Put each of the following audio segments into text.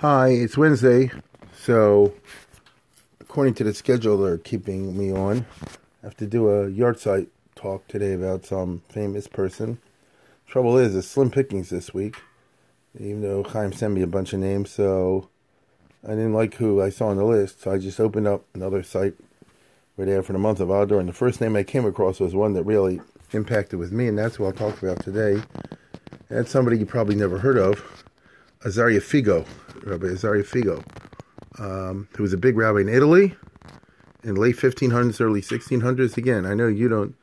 Hi, it's Wednesday, so according to the schedule they're keeping me on, I have to do a yahrzeit talk today about some famous person. Trouble is, it's slim pickings this week, even though Chaim sent me a bunch of names, so I didn't like who I saw on the list, so I just opened up another site right there for the month of Adar, and the first name I came across was one that really impacted with me, and that's what I'll talk about today. That's somebody you probably never heard of, Azaria Figo, Rabbi Azaria Figo um, who was a big rabbi in Italy in late 1500s, early 1600s. Again, I know you don't,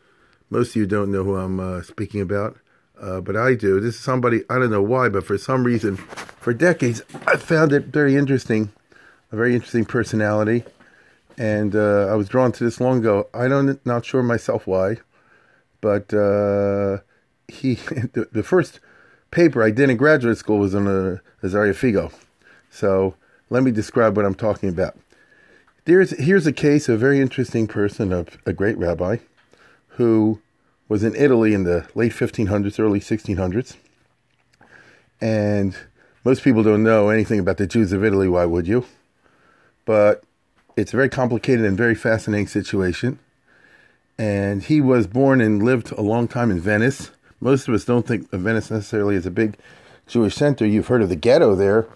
most of you don't know who I'm uh, speaking about, uh, but I do. This is somebody, I don't know why, but for some reason, for decades, I found it very interesting, a very interesting personality. And uh, I was drawn to this long ago. I don't, not sure myself why, but uh, he, the, the, first paper I did in graduate school was on uh, Azaria Figo. So let me describe what I'm talking about. There's, here's a case of a very interesting person, of a great rabbi, who was in Italy in the late 1500s, early 1600s. And most people don't know anything about the Jews of Italy. Why would you? But it's a very complicated and very fascinating situation. And he was born and lived a long time in Venice. Most of us don't think of Venice necessarily as a big Jewish center. You've heard of the ghetto there,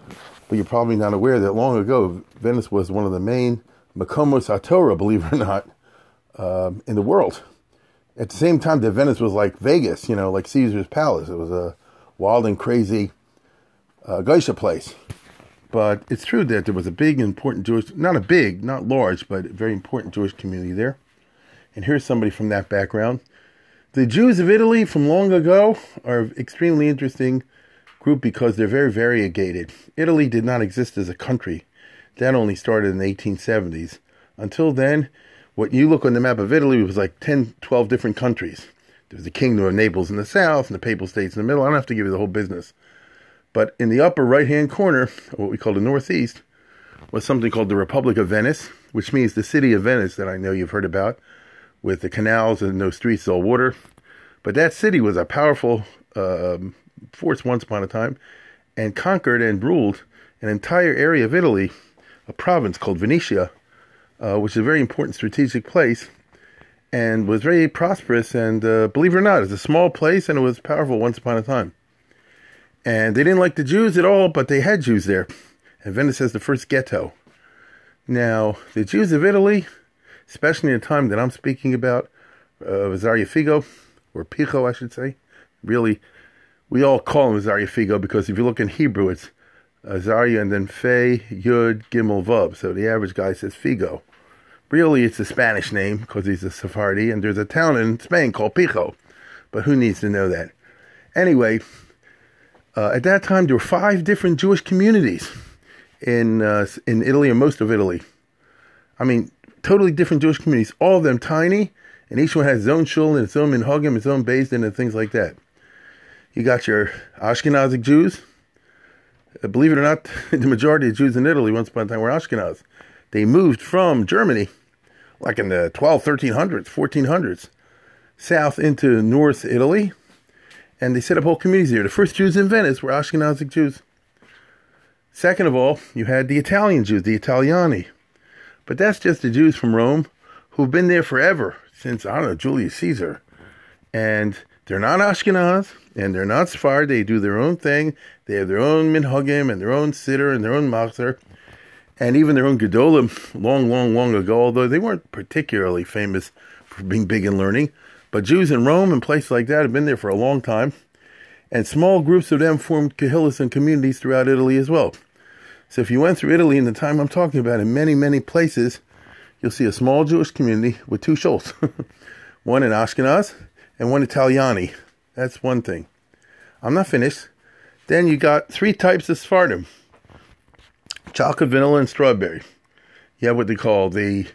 but you're probably not aware that long ago, Venice was one of the main Makomos HaTorah, believe it or not, um, in the world. At the same time that Venice was like Vegas, you know, like Caesar's Palace. It was a wild and crazy uh, goyishe place. But it's true that there was a big, important Jewish, not a big, not large, but very important Jewish community there. And here's somebody from that background. The Jews of Italy from long ago are an extremely interesting group because they're very variegated. Italy did not exist as a country. That only started in the 1870s. Until then, what you look on the map of Italy was like 10, 12 different countries. There was the Kingdom of Naples in the south and the Papal States in the middle. I don't have to give you the whole business. But in the upper right hand corner, what we call the northeast, was something called the Republic of Venice, which means the city of Venice that I know you've heard about, with the canals and no streets, all water. But that city was a powerful um, force once upon a time and conquered and ruled an entire area of Italy, a province called Venetia, uh, which is a very important strategic place and was very prosperous. And uh, believe it or not, it's a small place and it was powerful once upon a time. And they didn't like the Jews at all, but they had Jews there. And Venice has the first ghetto. Now, the Jews of Italy, especially in the time that I'm speaking about, uh, Azaria Figo, or Pico, I should say, really we all call him Azaria Figo because if you look in Hebrew, it's Azaria and then Fe, Yud, Gimel, Vav. So the average guy says Figo. Really, it's a Spanish name because he's a Sephardi, and there's a town in Spain called Pico. But who needs to know that? Anyway, uh, at that time, there were five different Jewish communities in uh, in Italy and most of Italy. I mean, totally different Jewish communities, all of them tiny, and each one has its own shul and its own minhagim, its own beis and things like that. You got your Ashkenazic Jews. Uh, believe it or not, the majority of Jews in Italy once upon a time were Ashkenaz. They moved from Germany, like in the 12, 1300s, 1400s, south into North Italy, and they set up whole communities there. The first Jews in Venice were Ashkenazic Jews. Second of all, you had the Italian Jews, the Italiani. But that's just the Jews from Rome who've been there forever, since, I don't know, Julius Caesar. And they're not Ashkenaz and they're not Sfar. They do their own thing. They have their own minhagim and their own siddur and their own machzor, and even their own gedolim. Long, long, long ago, although they weren't particularly famous for being big in learning, but Jews in Rome and places like that have been there for a long time, and small groups of them formed kahillas and communities throughout Italy as well. So if you went through Italy in the time I'm talking about, in many, many places, you'll see a small Jewish community with two shuls, one in Ashkenaz and one Italiani. That's one thing. I'm not finished. Then you got three types of Sephardim chocolate, vanilla, and strawberry. You have what they call the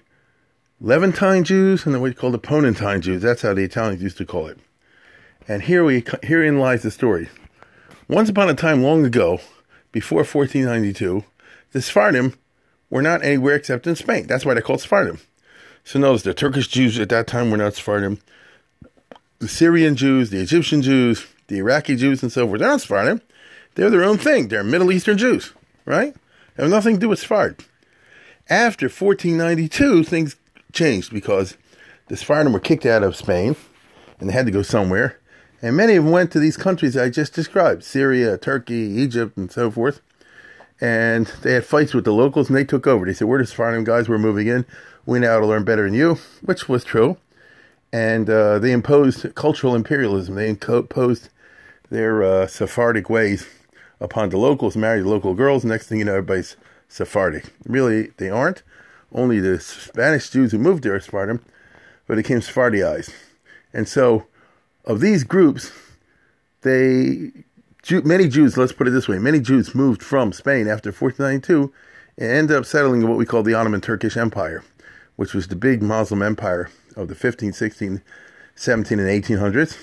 Levantine Jews and then what you call the Ponentine Jews. That's how the Italians used to call it. And here we herein lies the story. Once upon a time, long ago, before 1492, the Sephardim were not anywhere except in Spain. That's why they're called Sephardim. So notice the Turkish Jews at that time were not Sephardim. The Syrian Jews, the Egyptian Jews, the Iraqi Jews, and so forth. They're not Sephardim. They're their own thing. They're Middle Eastern Jews, right? They have nothing to do with Sephardim. After 1492, things changed because the Sephardim were kicked out of Spain and they had to go somewhere. And many of them went to these countries I just described Syria, Turkey, Egypt, and so forth. And they had fights with the locals and they took over. They said, We're the Sephardim guys, we're moving in. We know how to learn better than you, which was true. And uh, they imposed cultural imperialism. They imposed their uh, Sephardic ways upon the locals, married local girls. Next thing you know, everybody's Sephardic. Really, they aren't. Only the Spanish Jews who moved there are Sephardim, but became Sephardiized. And so, of these groups, they many Jews, let's put it this way, many Jews moved from Spain after 1492 and ended up settling in what we call the Ottoman Turkish Empire, which was the big Muslim empire of the 15, 16, 17, and 1800s,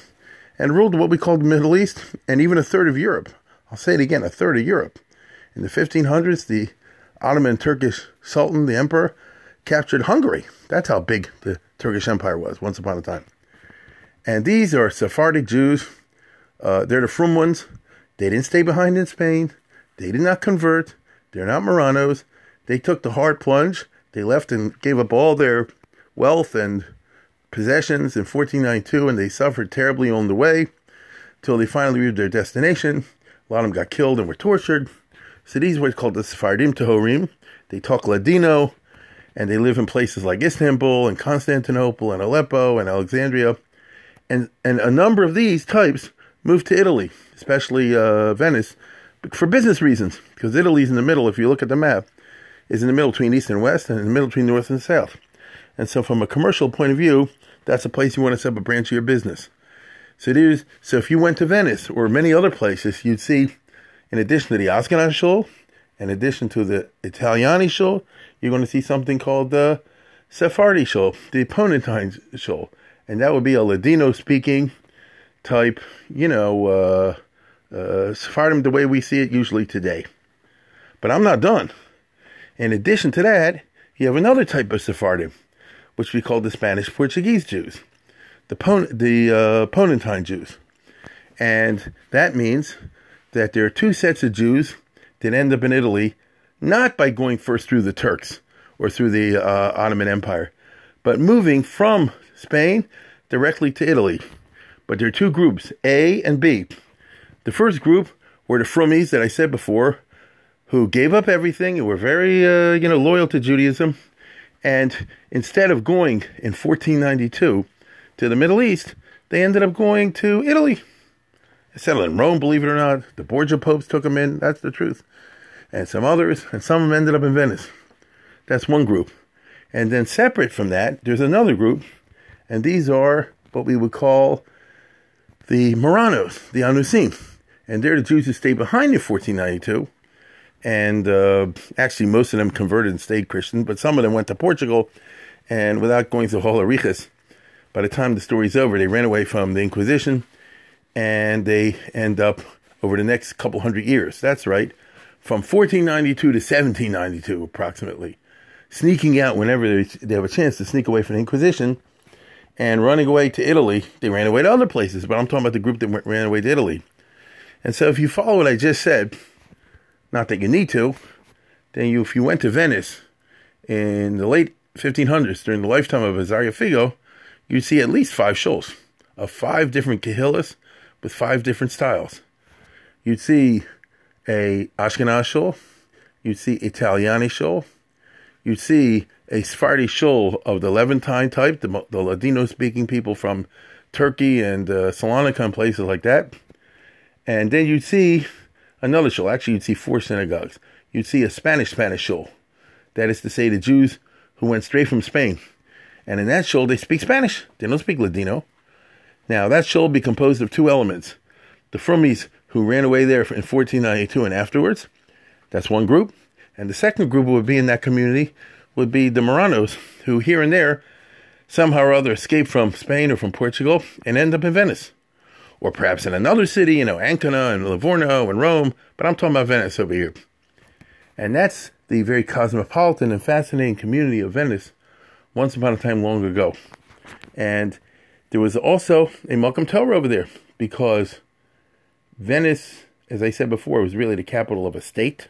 and ruled what we call the Middle East and even a third of Europe. I'll say it again, a third of Europe. In the 1500s, the Ottoman Turkish Sultan, the emperor, captured Hungary. That's how big the Turkish Empire was once upon a time. And these are Sephardic Jews. Uh, they're the frum ones. They didn't stay behind in Spain. They did not convert. They're not Marranos. They took the hard plunge. They left and gave up all their wealth and possessions in 1492, and they suffered terribly on the way till they finally reached their destination. A lot of them got killed and were tortured. So these were called the Sephardim Tahorim. They talk Ladino, and they live in places like Istanbul and Constantinople and Aleppo and Alexandria. And, and a number of these types moved to Italy, especially uh, Venice, for business reasons, because Italy's in the middle, if you look at the map, is in the middle between east and west and in the middle between north and south. And so from a commercial point of view, that's a place you want to set up a branch of your business. So there's so if you went to Venice or many other places, you'd see, in addition to the Ashkenaz shul, in addition to the Italiani shul, you're going to see something called the Sephardi shul, the Ponentine shul, and that would be a Ladino-speaking type, you know, uh, uh, Sephardim the way we see it usually today. But I'm not done. In addition to that, you have another type of Sephardim, which we call the Spanish Portuguese Jews the Pon- the uh, Ponentine Jews, and that means that there are two sets of Jews that end up in Italy, not by going first through the Turks or through the uh, Ottoman Empire, but moving from Spain directly to Italy. But there are two groups, A and B. The first group were the Frummies that I said before, who gave up everything and were very, uh, you know, loyal to Judaism. And instead of going in 1492 to the Middle East, they ended up going to Italy. They settled in Rome, believe it or not. The Borgia popes took them in. That's the truth. And some others, and some of them ended up in Venice. That's one group. And then separate from that, there's another group, and these are what we would call the Marranos, the Anusim. And they're the Jews who stayed behind in 1492. And uh, actually, most of them converted and stayed Christian, but some of them went to Portugal. And without going through whole Arichas, by the time the story's over, they ran away from the Inquisition and they end up over the next couple hundred years. That's right, from 1492 to 1792, approximately, sneaking out whenever they have a chance to sneak away from the Inquisition and running away to Italy. They ran away to other places, but I'm talking about the group that ran away to Italy. And so, if you follow what I just said, not that you need to, then you, if you went to Venice in the late 1500s during the lifetime of Azaria Figo, you'd see at least five shuls of five different kahillas with five different styles. You'd see a Ashkenaz shul, you'd see Italiani shul, you'd see a Sephardi shul of the Levantine type, the, the Ladino-speaking people from Turkey and uh, Salonika and places like that. And then you'd see another shul. Actually, you'd see four synagogues. You'd see a Spanish Spanish shul. That is to say, the Jews who went straight from Spain and in that shul, they speak Spanish. They don't speak Ladino. Now, that shul be composed of two elements. The Frummies who ran away there in 1492 and afterwards. That's one group. And the second group would be in that community would be the Marranos, who here and there somehow or other escape from Spain or from Portugal and end up in Venice. Or perhaps in another city, you know, Ancona and Livorno and Rome, but I'm talking about Venice over here. And that's the very cosmopolitan and fascinating community of Venice once upon a time long ago. And there was also a Makom Torah over there because Venice, as I said before, was really the capital of a state,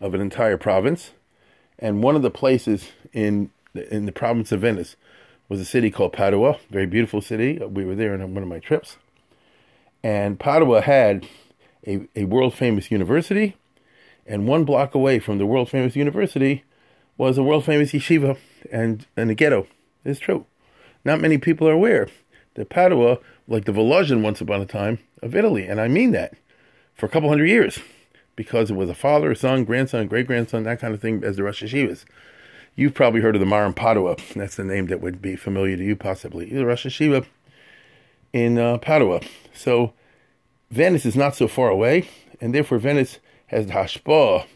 of an entire province. And one of the places in in the province of Venice was a city called Padua, very beautiful city. We were there on one of my trips. And Padua had a, a world famous university, and one block away from the world famous university was a world famous yeshiva and, and a ghetto. It's true. Not many people are aware that Padua, like the Volozhin once upon a time of Italy, and I mean that for a couple hundred years, because it was a father, son, grandson, great grandson, that kind of thing as the Rosh Yeshivas. You've probably heard of the Maharam Padua. That's the name that would be familiar to you, possibly. The Rosh Yeshiva in uh, Padua. So Venice is not so far away, and therefore Venice has the hashpah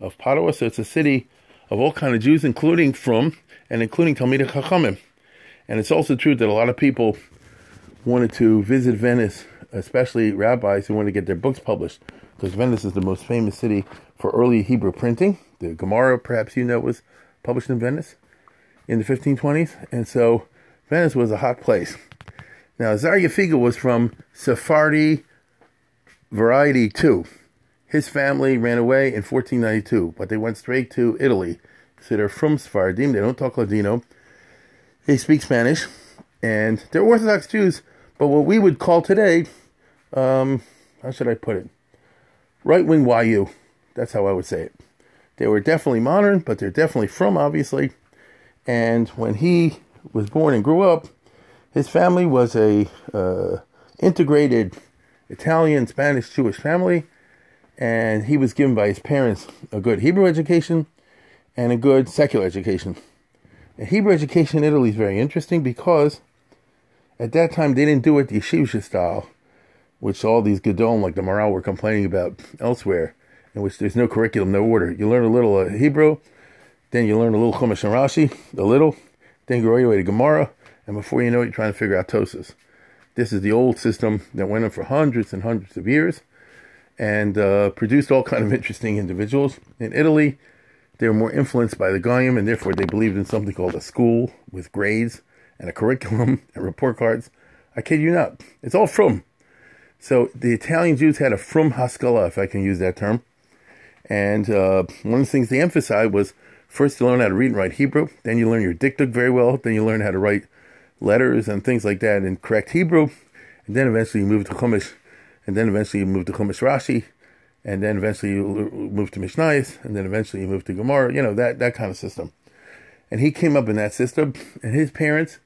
of Padua. So it's a city of all kind of Jews, including frum and including Talmidei Chachamim. And it's also true that a lot of people wanted to visit Venice, especially rabbis who wanted to get their books published, because Venice is the most famous city for early Hebrew printing. The Gemara, perhaps you know, was published in Venice in the 1520s. And so Venice was a hot place. Now, Zar Figa was from Sephardi variety too. His family ran away in 1492, but they went straight to Italy. So they're frum Sephardim. They don't talk Ladino. They speak Spanish, and they're Orthodox Jews. But what we would call today, um, how should I put it? Right wing YU. That's how I would say it. They were definitely modern, but they're definitely frum, obviously. And when he was born and grew up, his family was a uh, integrated Italian, Spanish, Jewish family, and he was given by his parents a good Hebrew education and a good secular education. And Hebrew education in Italy is very interesting because at that time they didn't do it the yeshiva style, which all these Gedolim like the Maharal were complaining about elsewhere in which there's no curriculum, no order. You learn a little uh, Hebrew, then you learn a little Chumash and Rashi, a little, then go right way to Gemara, and before you know it, you're trying to figure out Tosis. This is the old system that went on for hundreds and hundreds of years and uh, produced all kind of interesting individuals. In Italy, they were more influenced by the Goyim, and therefore they believed in something called a school with grades and a curriculum and report cards. I kid you not. It's all frum. So the Italian Jews had a frum haskalah, if I can use that term. And uh, one of the things they emphasized was first you learn how to read and write Hebrew, then you learn your dikduk very well, then you learn how to write letters and things like that in correct Hebrew, and then eventually you move to Chumash, and then eventually you move to Chumash Rashi, and then eventually you move to Mishnayos, and then eventually you move to Gemara, you know, that, that kind of system. And he came up in that system, and his parents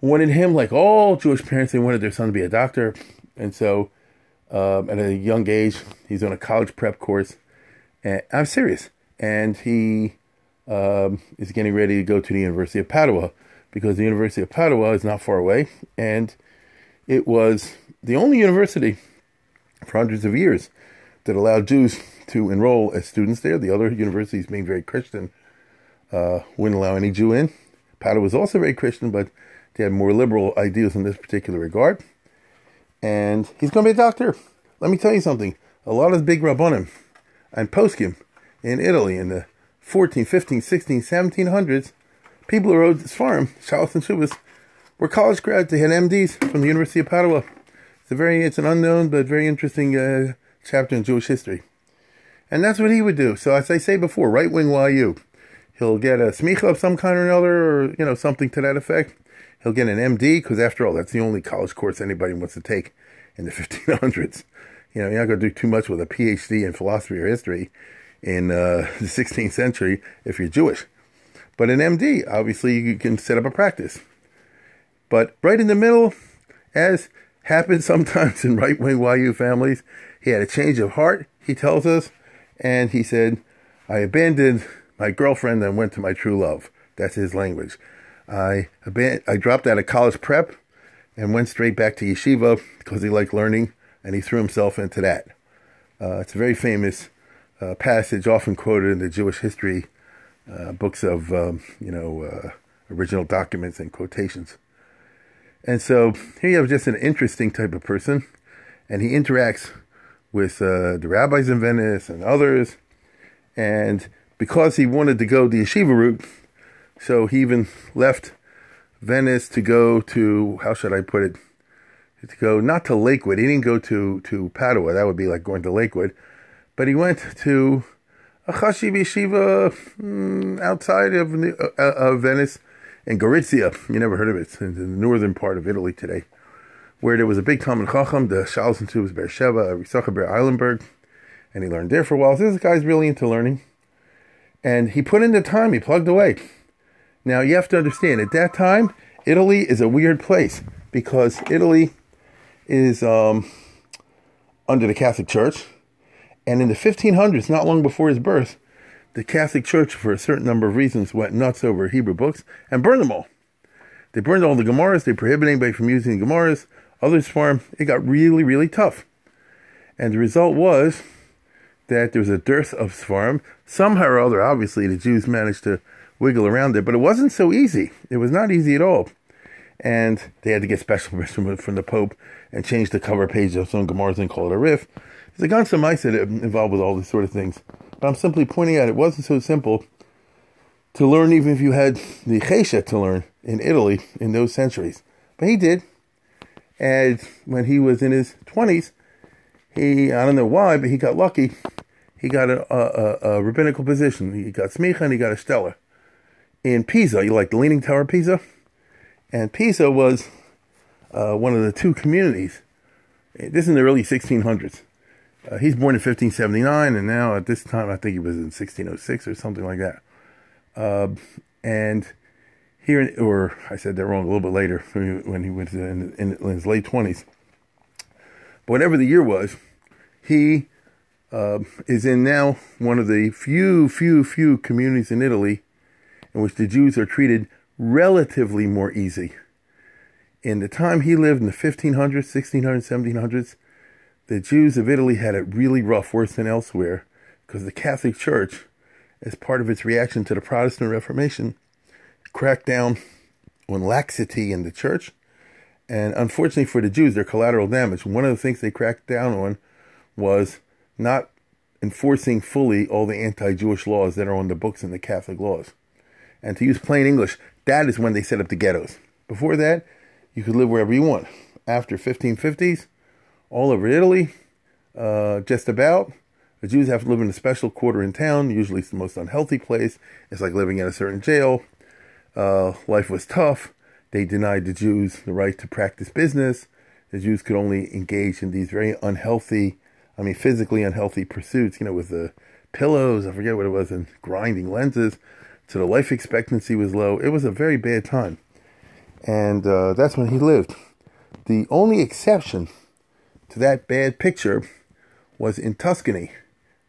wanted him, like all Jewish parents, they wanted their son to be a doctor. And so um, at a young age, he's on a college prep course and I'm serious. And he um, is getting ready to go to the University of Padua because the University of Padua is not far away. And it was the only university for hundreds of years that allowed Jews to enroll as students there. The other universities, being very Christian, uh, wouldn't allow any Jew in. Padua was also very Christian, but they had more liberal ideas in this particular regard. And he's going to be a doctor. Let me tell you something. A lot of big rabbonim and poskim in Italy in the 14, 15, 16, 1700s, people who wrote this farm, Shalos and Shubas, were college grads. They had MDs from the University of Padua. It's a very, it's an unknown but very interesting uh, chapter in Jewish history. And that's what he would do. So as I say before, right wing YU. He'll get a smicha of some kind or another, or you know something to that effect. He'll get an MD because after all, that's the only college course anybody wants to take in the 1500s. You know, you're not going to do too much with a PhD in philosophy or history in uh, the 16th century if you're Jewish. But an MD, obviously, you can set up a practice. But right in the middle, as happens sometimes in right wing YU families, he had a change of heart, he tells us, and he said, I abandoned my girlfriend and went to my true love. That's his language. I, I dropped out of college prep and went straight back to yeshiva because he liked learning and he threw himself into that. Uh, it's a very famous uh, passage, often quoted in the Jewish history uh, books of, um, you know, uh, original documents and quotations. And so here you have just an interesting type of person, and he interacts with uh, the rabbis in Venice and others. And because he wanted to go the yeshiva route, so he even left Venice to go to, how should I put it, to go not to Lakewood. He didn't go to, to Padua. That would be like going to Lakewood. But he went to a chashiv yeshiva mm, outside of, uh, of Venice in Gorizia. You never heard of it. It's in the northern part of Italy today. Where there was a big Talmud Chacham, the Shalzin was Beersheba, Risacha Ber Eilenburg, and he learned there for a while. So this guy's really into learning. And he put in the time, he plugged away. Now you have to understand, at that time, Italy is a weird place because Italy is um, under the Catholic Church. And in the 1500s, not long before his birth, the Catholic Church, for a certain number of reasons, went nuts over Hebrew books and burned them all. They burned all the Gemaras. They prohibited anybody from using Gemaras. Others farm. It got really, really tough. And the result was that there was a dearth of Sfarim. Somehow or other, obviously, the Jews managed to wiggle around it, but it wasn't so easy. It was not easy at all. And they had to get special permission from the Pope and change the cover page of some Gemaras and call it a Rif. There's a ganze maiseh involved with all these sort of things. But I'm simply pointing out it wasn't so simple to learn, even if you had the cheshek to learn in Italy in those centuries. But he did. And when he was in his 20s, he, I don't know why, but he got lucky. He got a, a, a rabbinical position. He got smicha and he got a stellar. In Pisa, you like the Leaning Tower of Pisa? And Pisa was uh, one of the two communities. This is in the early 1600s. Uh, he's born in 1579, and now at this time, I think he was in 1606 or something like that. Uh, and here, in, or I said that wrong a little bit later when he was in, in, in his late 20s. But whatever the year was, he uh, is in now one of the few, few, few communities in Italy in which the Jews are treated relatively more easy. In the time he lived in the 1500s, 1600s, 1700s, the Jews of Italy had it really rough, worse than elsewhere, because the Catholic Church, as part of its reaction to the Protestant Reformation, cracked down on laxity in the church. And unfortunately for the Jews, their collateral damage, one of the things they cracked down on was not enforcing fully all the anti Jewish laws that are on the books in the Catholic laws. And to use plain English, that is when they set up the ghettos. Before that, you could live wherever you want. After 1550s, all over Italy, uh, just about. The Jews have to live in a special quarter in town. Usually, it's the most unhealthy place. It's like living in a certain jail. Uh, life was tough. They denied the Jews the right to practice business. The Jews could only engage in these very unhealthy, I mean, physically unhealthy pursuits, you know, with the pillows, I forget what it was, and grinding lenses. So the life expectancy was low. It was a very bad time. And uh, that's when he lived. The only exception to that bad picture was in Tuscany,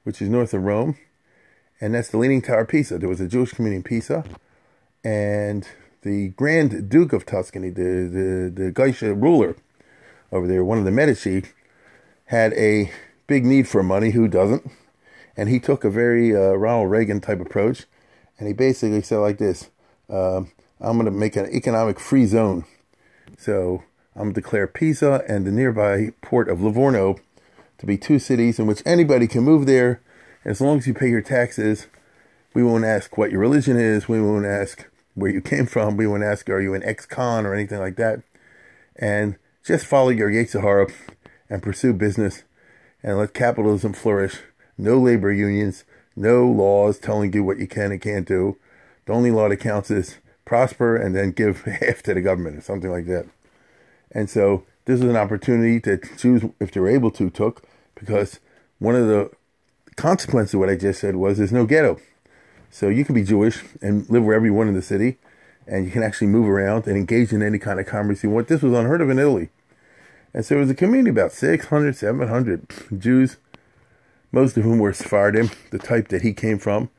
which is north of Rome, and that's the Leaning Tower of Pisa. There was a Jewish community in Pisa, and the Grand Duke of Tuscany, the the the goyishe ruler over there, one of the Medici, had a big need for money. Who doesn't? And he took a very uh, Ronald Reagan type approach, and he basically said like this: uh, "I'm going to make an economic free zone." So I'm going to declare Pisa and the nearby port of Livorno to be two cities in which anybody can move there. As long as you pay your taxes, we won't ask what your religion is. We won't ask where you came from. We won't ask, are you an ex-con or anything like that. And just follow your Yetzirah and pursue business and let capitalism flourish. No labor unions, no laws telling you what you can and can't do. The only law that counts is prosper and then give half to the government or something like that. And so this is an opportunity that Jews, if they were able to, took because one of the consequences of what I just said was there's no ghetto. So you can be Jewish and live wherever you want in the city, and you can actually move around and engage in any kind of commerce you want. This was unheard of in Italy. And so it was a community about 600, 700 Jews, most of whom were Sephardim, the type that he came from,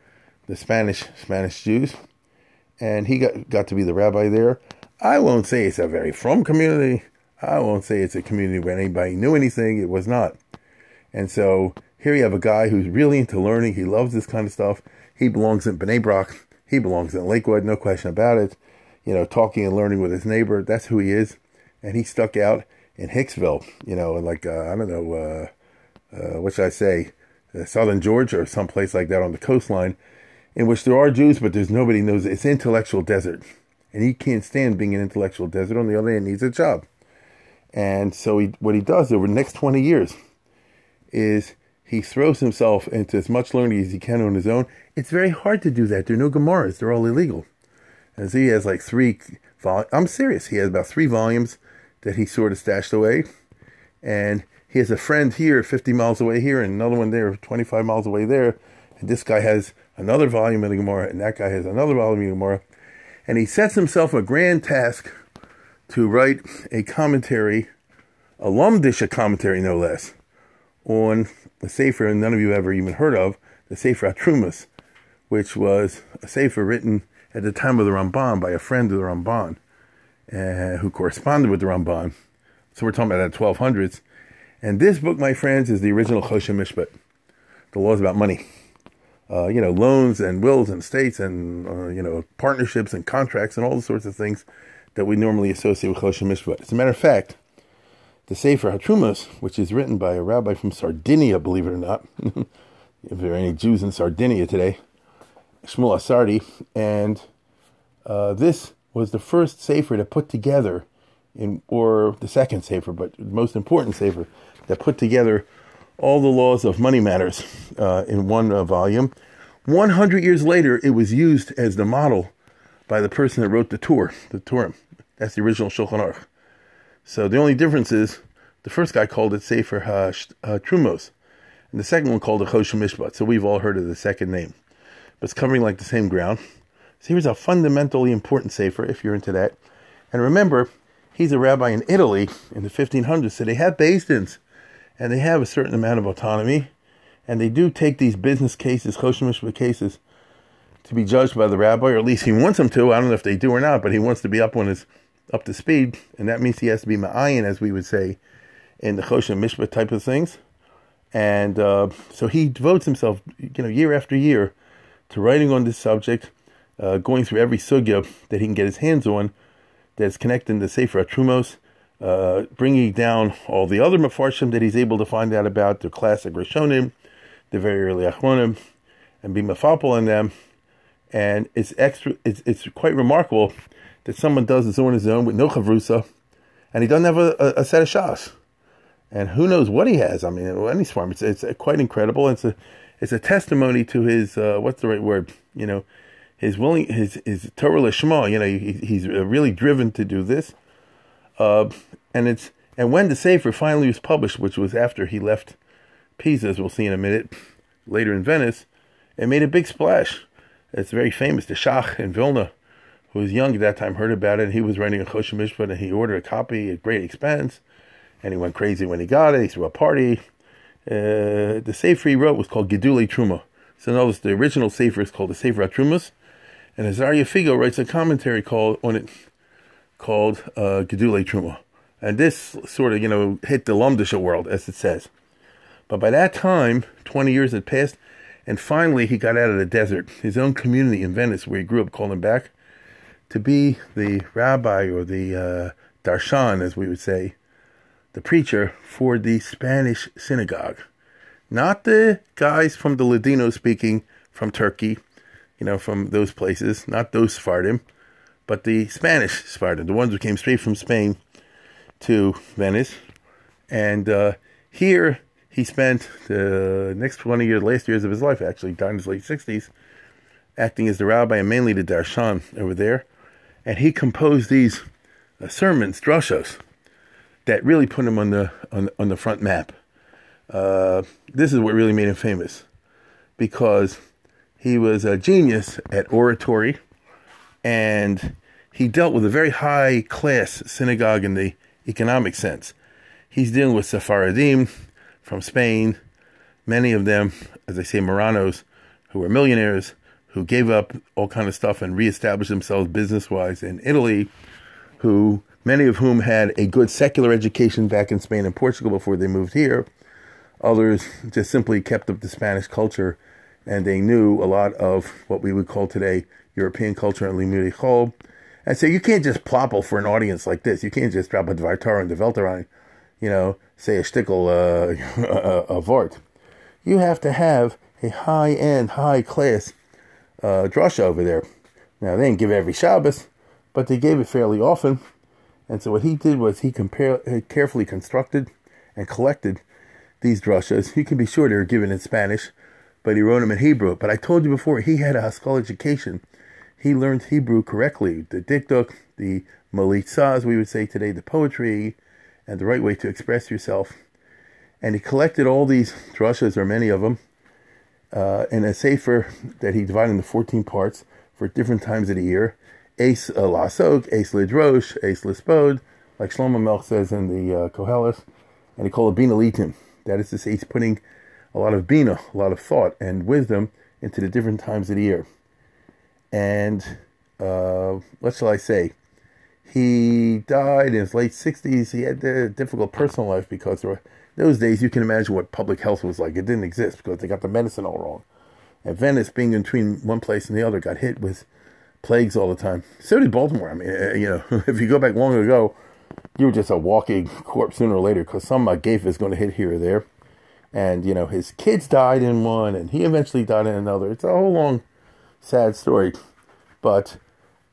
the Spanish Spanish Jews. And he got, got to be the rabbi there. I won't say it's a very frum community. I won't say it's a community where anybody knew anything. It was not. And so here you have a guy who's really into learning. He loves this kind of stuff. He belongs in Bnei Brak. He belongs in Lakewood, no question about it. You know, talking and learning with his neighbor. That's who he is. And he stuck out in Hicksville, you know, like, uh, I don't know, uh, uh, what should I say, Uh, southern Georgia or someplace like that on the coastline, in which there are Jews, but there's nobody knows it. It's intellectual desert. And he can't stand being an intellectual desert. On the other hand, needs a job. And so he, what he does over the next 20 years is he throws himself into as much learning as he can on his own. It's very hard to do that. There are no Gemaras. They're all illegal. And so he has like three, vol- I'm serious. He has about three volumes that he sort of stashed away. And he has a friend here 50 miles away here and another one there 25 miles away there. And this guy has another volume of the Gemara and that guy has another volume of the Gemara. And he sets himself a grand task to write a commentary, a Lumdisha commentary no less, on the Sefer none of you ever even heard of, the Sefer Atrumas, which was a Sefer written at the time of the Ramban by a friend of the Ramban, uh, who corresponded with the Ramban. So we're talking about the 1200s. And this book, my friends, is the original Choshen Mishpat, the laws about money. Uh, you know, loans and wills and estates and, uh, you know, partnerships and contracts and all the sorts of things that we normally associate with Choshen Mishpat. As a matter of fact, the Sefer Hatrumas, which is written by a rabbi from Sardinia, believe it or not. if there are any Jews in Sardinia today, Shmuel Asardi, and uh, this was the first Sefer to put together, in or the second Sefer, but the most important Sefer that put together all the laws of money matters uh, in one uh, volume. 100 years later, it was used as the model by the person that wrote the Tur, the Turim. That's the original Shulchan Aruch. So the only difference is the first guy called it Sefer HaTrumos, and the second one called it Choshen Mishpat. So we've all heard of the second name. But it's covering like the same ground. So here's a fundamentally important Sefer, if you're into that. And remember, he's a rabbi in Italy in the 1500s, so they have Beis and they have a certain amount of autonomy, and they do take these business cases, Choshen Mishpat cases, to be judged by the rabbi, or at least he wants them to. I don't know if they do or not, but he wants to be up on his up to speed, and that means he has to be ma'ayin, as we would say, in the Choshen Mishpat type of things. And uh, so he devotes himself, you know, year after year to writing on this subject, uh, going through every sugya that he can get his hands on that's connecting the Sefer Trumos, uh, bringing down all the other mafarshim that he's able to find out about, the classic Rishonim, the very early Achronim, and be mafapal on them. And it's extra. It's it's quite remarkable that someone does this on his own with no chavrusa, and he doesn't have a, a, a set of shas and who knows what he has. I mean, any farm, it's it's quite incredible. It's a it's a testimony to his uh, what's the right word? You know, his willing his his Torah lishma. You know, he, he's really driven to do this. Uh, and it's and when the Sefer finally was published, which was after he left Pisa, as we'll see in a minute, later in Venice, it made a big splash. It's very famous. The Shach in Vilna, who was young at that time, heard about it. He was writing a Choshen Mishpat, and he ordered a copy at great expense and he went crazy when he got it. He threw a party. Uh, the Sefer he wrote was called Gedulei Truma. So notice the original Sefer is called the Sefer Atrumas, and Azaria Figo writes a commentary called on it called uh, Gedulei Truma. And this sort of, you know, hit the Lumdisha world, as it says. But by that time, 20 years had passed, and finally he got out of the desert. His own community in Venice, where he grew up, called him back to be the rabbi or the uh, darshan, as we would say, the preacher for the Spanish synagogue. Not the guys from the Ladino speaking from Turkey, you know, from those places, not those Sephardim, but the Spanish Sephardim, the ones who came straight from Spain to Venice. And uh, here he spent the next 20 years, last years of his life, actually, died in his late 60s, acting as the rabbi and mainly the darshan over there. And he composed these uh, sermons, drushos, that really put him on the on, on the front map. Uh, this is what really made him famous, because he was a genius at oratory, and he dealt with a very high class synagogue in the economic sense. He's dealing with Sephardim from Spain, many of them, as I say, Marranos, who were millionaires, who gave up all kind of stuff and reestablished themselves business wise in Italy, who many of whom had a good secular education back in Spain and Portugal before they moved here. Others just simply kept up the Spanish culture and they knew a lot of what we would call today European culture and limudei chol. And so you can't just plopple for an audience like this. You can't just drop a Dvar Torah and the on, you know, say a shtickle uh, of art. You have to have a high-end, high-class uh, drasha over there. Now, they didn't give every Shabbos, but they gave it fairly often. And so what he did was he compare, carefully constructed and collected these drushas. You can be sure they were given in Spanish, but he wrote them in Hebrew. But I told you before, he had a haskalah education. He learned Hebrew correctly. The dikduk, the malitzah, as we would say today, the poetry, and the right way to express yourself. And he collected all these drushas, or many of them, uh, in a sefer that he divided into 14 parts for different times of the year. Ace uh, Ace Lidrosh, Ace Lispod, like Shlomo Melch says in the uh, Koheles, and he called it Bina Litim. That is to say, he's putting a lot of Bina, a lot of thought and wisdom into the different times of the year. And uh, what shall I say? He died in his late 60s. He had a difficult personal life because there were, those days you can imagine what public health was like. It didn't exist because they got the medicine all wrong. And Venice, being in between one place and the other, got hit with plagues all the time. So did Baltimore. I mean, uh, you know, if you go back long ago, you were just a walking corpse sooner or later because some uh, gafe is going to hit here or there. And, you know, his kids died in one and he eventually died in another. It's a whole long, sad story. But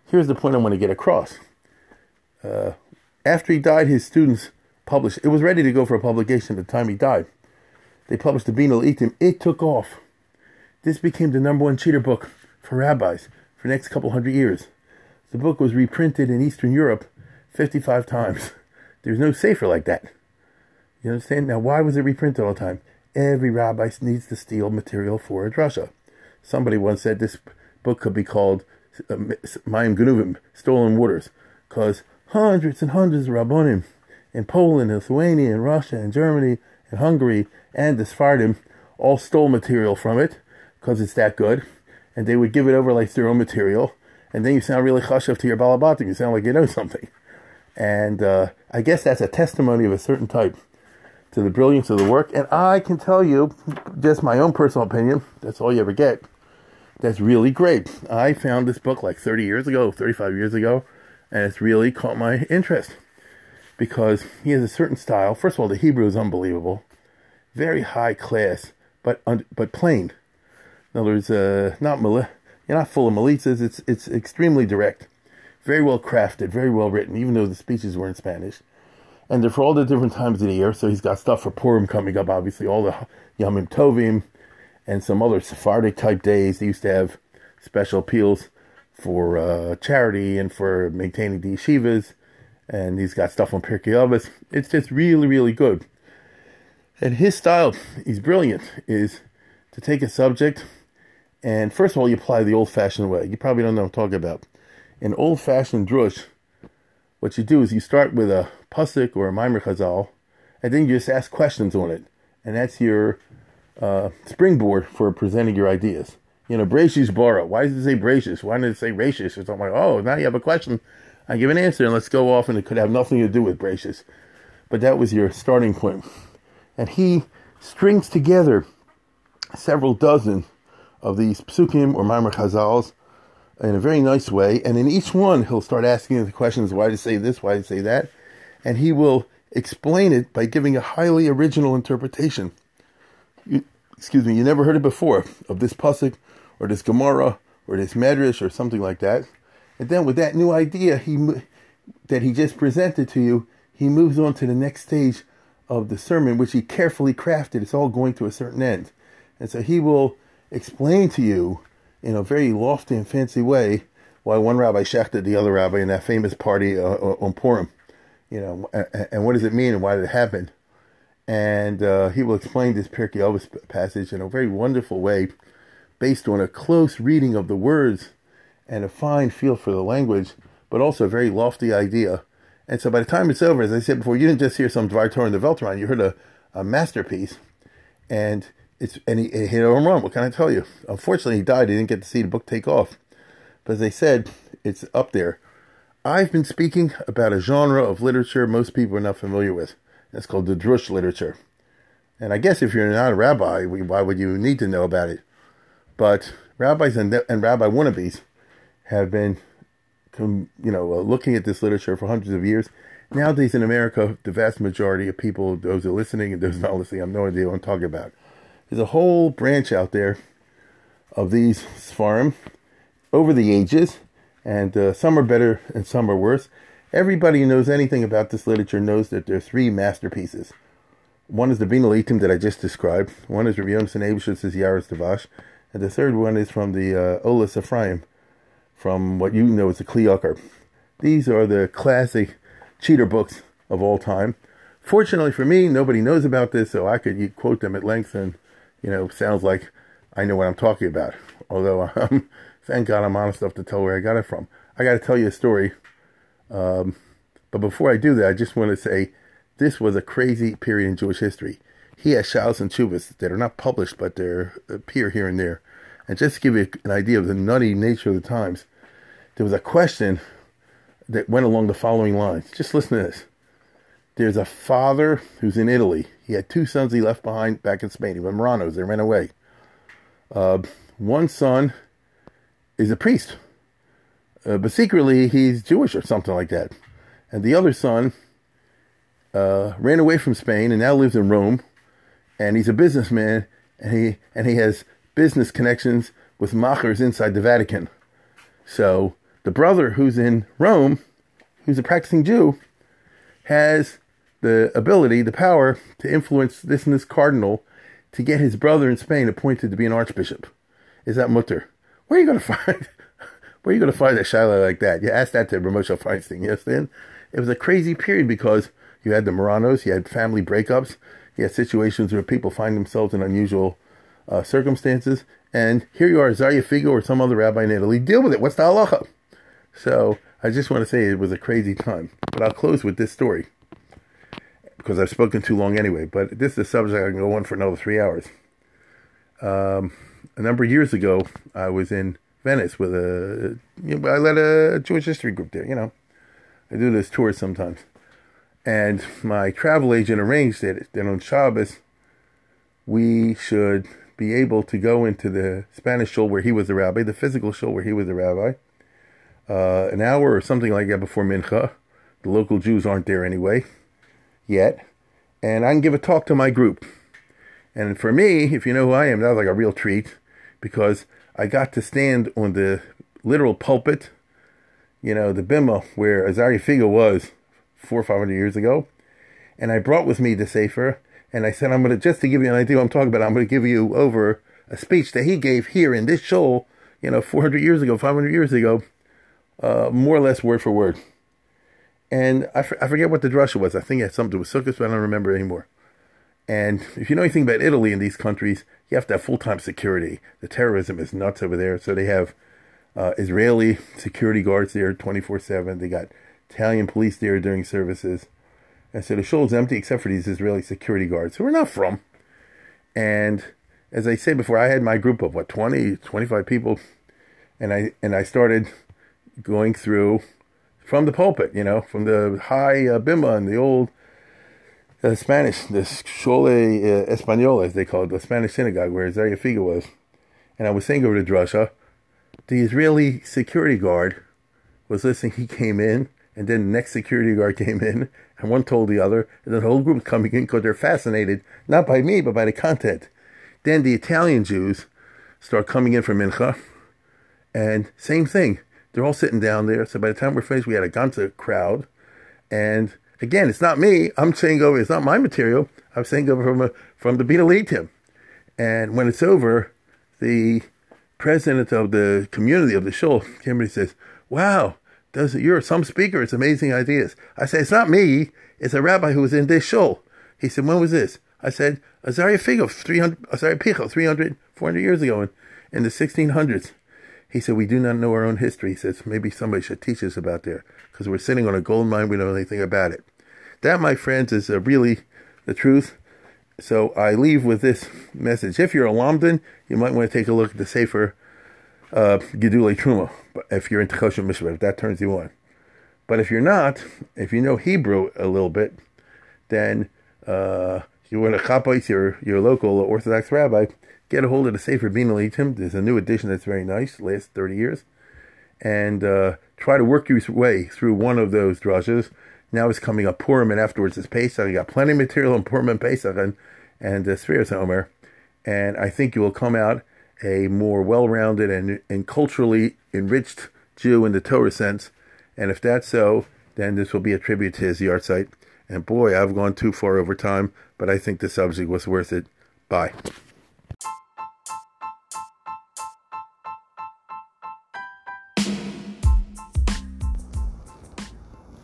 here's the point I want to get across. Uh, after he died, his students published, it was ready to go for a publication at the time he died. They published the Bina Litim. It took off. This became the number one cheater book for rabbis for the next couple hundred years. The book was reprinted in Eastern Europe 55 times. There's no sefer like that. You understand? Now, why was it reprinted all the time? Every rabbi needs to steal material for a drasha. Somebody once said this book could be called uh, Mayim Gnuvim, Stolen Waters, because hundreds and hundreds of rabbonim in Poland, Lithuania, and Russia, and Germany, and Hungary, and the Sephardim all stole material from it because it's that good, and they would give it over like their own material, and then you sound really chashav to your balabatim. You sound like you know something. And uh, I guess that's a testimony of a certain type to the brilliance of the work. And I can tell you, just my own personal opinion, that's all you ever get. That's really great. I found this book like 30 years ago, 35 years ago, and it's really caught my interest because he has a certain style. First of all, the Hebrew is unbelievable, very high class, but but plain. In other words, uh, not mali- you're not full of melitzos. It's it's extremely direct, very well crafted, very well written. Even though the speeches were in Spanish, and they're for all the different times of the year. So he's got stuff for Purim coming up, obviously all the Yamim Tovim, and some other Sephardic type days. They used to have special appeals for uh, charity and for maintaining the yeshivas. And he's got stuff on Pirkei Avos. It's just really, really good. And his style, he's brilliant, is to take a subject and first of all, you apply the old fashioned way. You probably don't know what I'm talking about. In old fashioned drush, what you do is you start with a pasuk or a maimar chazal, and then you just ask questions on it. And that's your uh, springboard for presenting your ideas. You know, Bereishis Bara. Why does it say Bereishis? Why did it say Rachis or something like Oh, now you have a question. I give an answer and let's go off, and it could have nothing to do with Bereishis. But that was your starting point. And he strings together several dozen of these psukim or Maimar Chazals in a very nice way. And in each one, he'll start asking the questions why to say this, why to say that. And he will explain it by giving a highly original interpretation. You, excuse me, you never heard it before of this pasuk or this Gemara or this Medrash or something like that. And then with that new idea he that he just presented to you, he moves on to the next stage of the sermon, which he carefully crafted. It's all going to a certain end. And so he will explain to you in a very lofty and fancy way why one rabbi shechted the other rabbi in that famous party uh, uh on Purim. You know, and, and, what does it mean and why did it happen? And uh, he will explain this Pirkei Avos passage in a very wonderful way, based on a close reading of the words and a fine feel for the language, but also a very lofty idea. And so by the time it's over, as I said before, you didn't just hear some Dvar Torah in the Weltron, you heard a, a masterpiece. And it's and he, he hit a home run. What can I tell you? Unfortunately, he died. He didn't get to see the book take off. But as I said, it's up there. I've been speaking about a genre of literature most people are not familiar with. It's called the Drush literature. And I guess if you're not a rabbi, why would you need to know about it? But rabbis and, and rabbi wannabes have been, you know, uh, looking at this literature for hundreds of years. Nowadays in America, the vast majority of people, those are listening and those not listening, I have no idea what I'm talking about. There's a whole branch out there of these Sfarim over the ages, and uh, some are better and some are worse. Everybody who knows anything about this literature knows that there are three masterpieces. One is the Bina Leitim that I just described. One is Rabbi Yonason Eibeshitz's Yaaros Devash. And the third one is from the uh, Olas Ephraim, from what you know as the Kli Yakar. These are the classic cheater books of all time. Fortunately for me, nobody knows about this, so I could quote them at length and, you know, sounds like I know what I'm talking about. Although, um, thank God I'm honest enough to tell where I got it from. I got to tell you a story. Um, but before I do that, I just want to say this was a crazy period in Jewish history. He has shalos and chuvas that are not published, but they appear here and there. And just to give you an idea of the nutty nature of the times, there was a question that went along the following lines. Just listen to this. There's a father who's in Italy. He had two sons he left behind back in Spain. He were Marranos. They ran away. Uh, one son is a priest, uh, but secretly he's Jewish or something like that. And the other son uh, ran away from Spain and now lives in Rome. And he's a businessman, and he and he has business connections with machers inside the Vatican. So the brother who's in Rome, who's a practicing Jew, has the ability, the power to influence this and this cardinal to get his brother in Spain appointed to be an archbishop. Is that mutar? Where are you going to find? Where are you going to find a shaila like that? You asked that to Reb Moshe Feinstein. Yes, then it was a crazy period because you had the Marranos, you had family breakups, you had situations where people find themselves in unusual uh, circumstances, and here you are, Azaria Figo or some other rabbi in Italy. Deal with it. What's the halacha? So I just want to say it was a crazy time. But I'll close with this story because I've spoken too long anyway. But this is a subject I can go on for another three hours. Um, a number of years ago, I was in Venice with a. You know, I led a Jewish history group there. You know, I do this tour sometimes, and my travel agent arranged it that on Shabbos we should be able to go into the Spanish shul where he was the rabbi, the physical shul where he was the rabbi, uh, an hour or something like that before Mincha. The local Jews aren't there anyway, yet. And I can give a talk to my group. And for me, if you know who I am, that was like a real treat because I got to stand on the literal pulpit, you know, the bima where Azaria Figo was four or five hundred years ago. And I brought with me the Sefer, and I said, I'm going to, just to give you an idea what I'm talking about, I'm going to give you over a speech that he gave here in this shul, you know, 400 years ago, 500 years ago, uh, more or less word for word. And I, f- I forget what the drasha was. I think it had something to do with Sukkot, but I don't remember anymore. And if you know anything about Italy and these countries, you have to have full time security. The terrorism is nuts over there. So they have uh, Israeli security guards there 24 7. They got Italian police there during services. And so the shul is empty except for these Israeli security guards who are not from. And as I said before, I had my group of what, 20, 25 people. And I, and I started going through from the pulpit, you know, from the high uh, bima and the old uh, Spanish, the Shole uh, Español, as they call it, the Spanish synagogue where Azaria Figo was. And I was saying over to Drasha, the Israeli security guard was listening. He came in, and then the next security guard came in, and one told the other, and the whole group coming in because they're fascinated, not by me, but by the content. Then the Italian Jews start coming in for Mincha, and same thing. They're all sitting down there. So by the time we're finished, we had a ganze crowd. And again, it's not me. I'm saying over, it's not my material. I'm saying over from, a, from the Bina Leitim. And when it's over, the president of the community of the and he says, Wow, does you're some speaker. It's amazing ideas. I say, It's not me. It's a rabbi who was in this shul. He said, When was this? I said, Azaria Figo, 300, Azaria Picho, 300, 400 years ago in, in the 1600s. He said, We do not know our own history. He says, Maybe somebody should teach us about there because we're sitting on a gold mine. We don't know anything about it. That, my friends, is uh, really the truth. So I leave with this message. If you're a Lamdan, you might want to take a look at the Sefer uh, Gedulei Truma, if you're into Choshen Mishpat, if that turns you on. But if you're not, if you know Hebrew a little bit, then uh, you want to chapais your your local Orthodox rabbi, get a hold of the Sefer Bina Litim. There's a new edition that's very nice, last 30 years, and uh, try to work your way through one of those drushes. Now it's coming up Purim, and afterwards it's Pesach. You got plenty of material in Purim and Pesach and and uh, Sfiras Omer, and I think you will come out a more well-rounded and and culturally enriched Jew in the Torah sense. And if that's so, then this will be a tribute to his yahrzeit. And boy, I've gone too far over time, but I think the subject was worth it. Bye.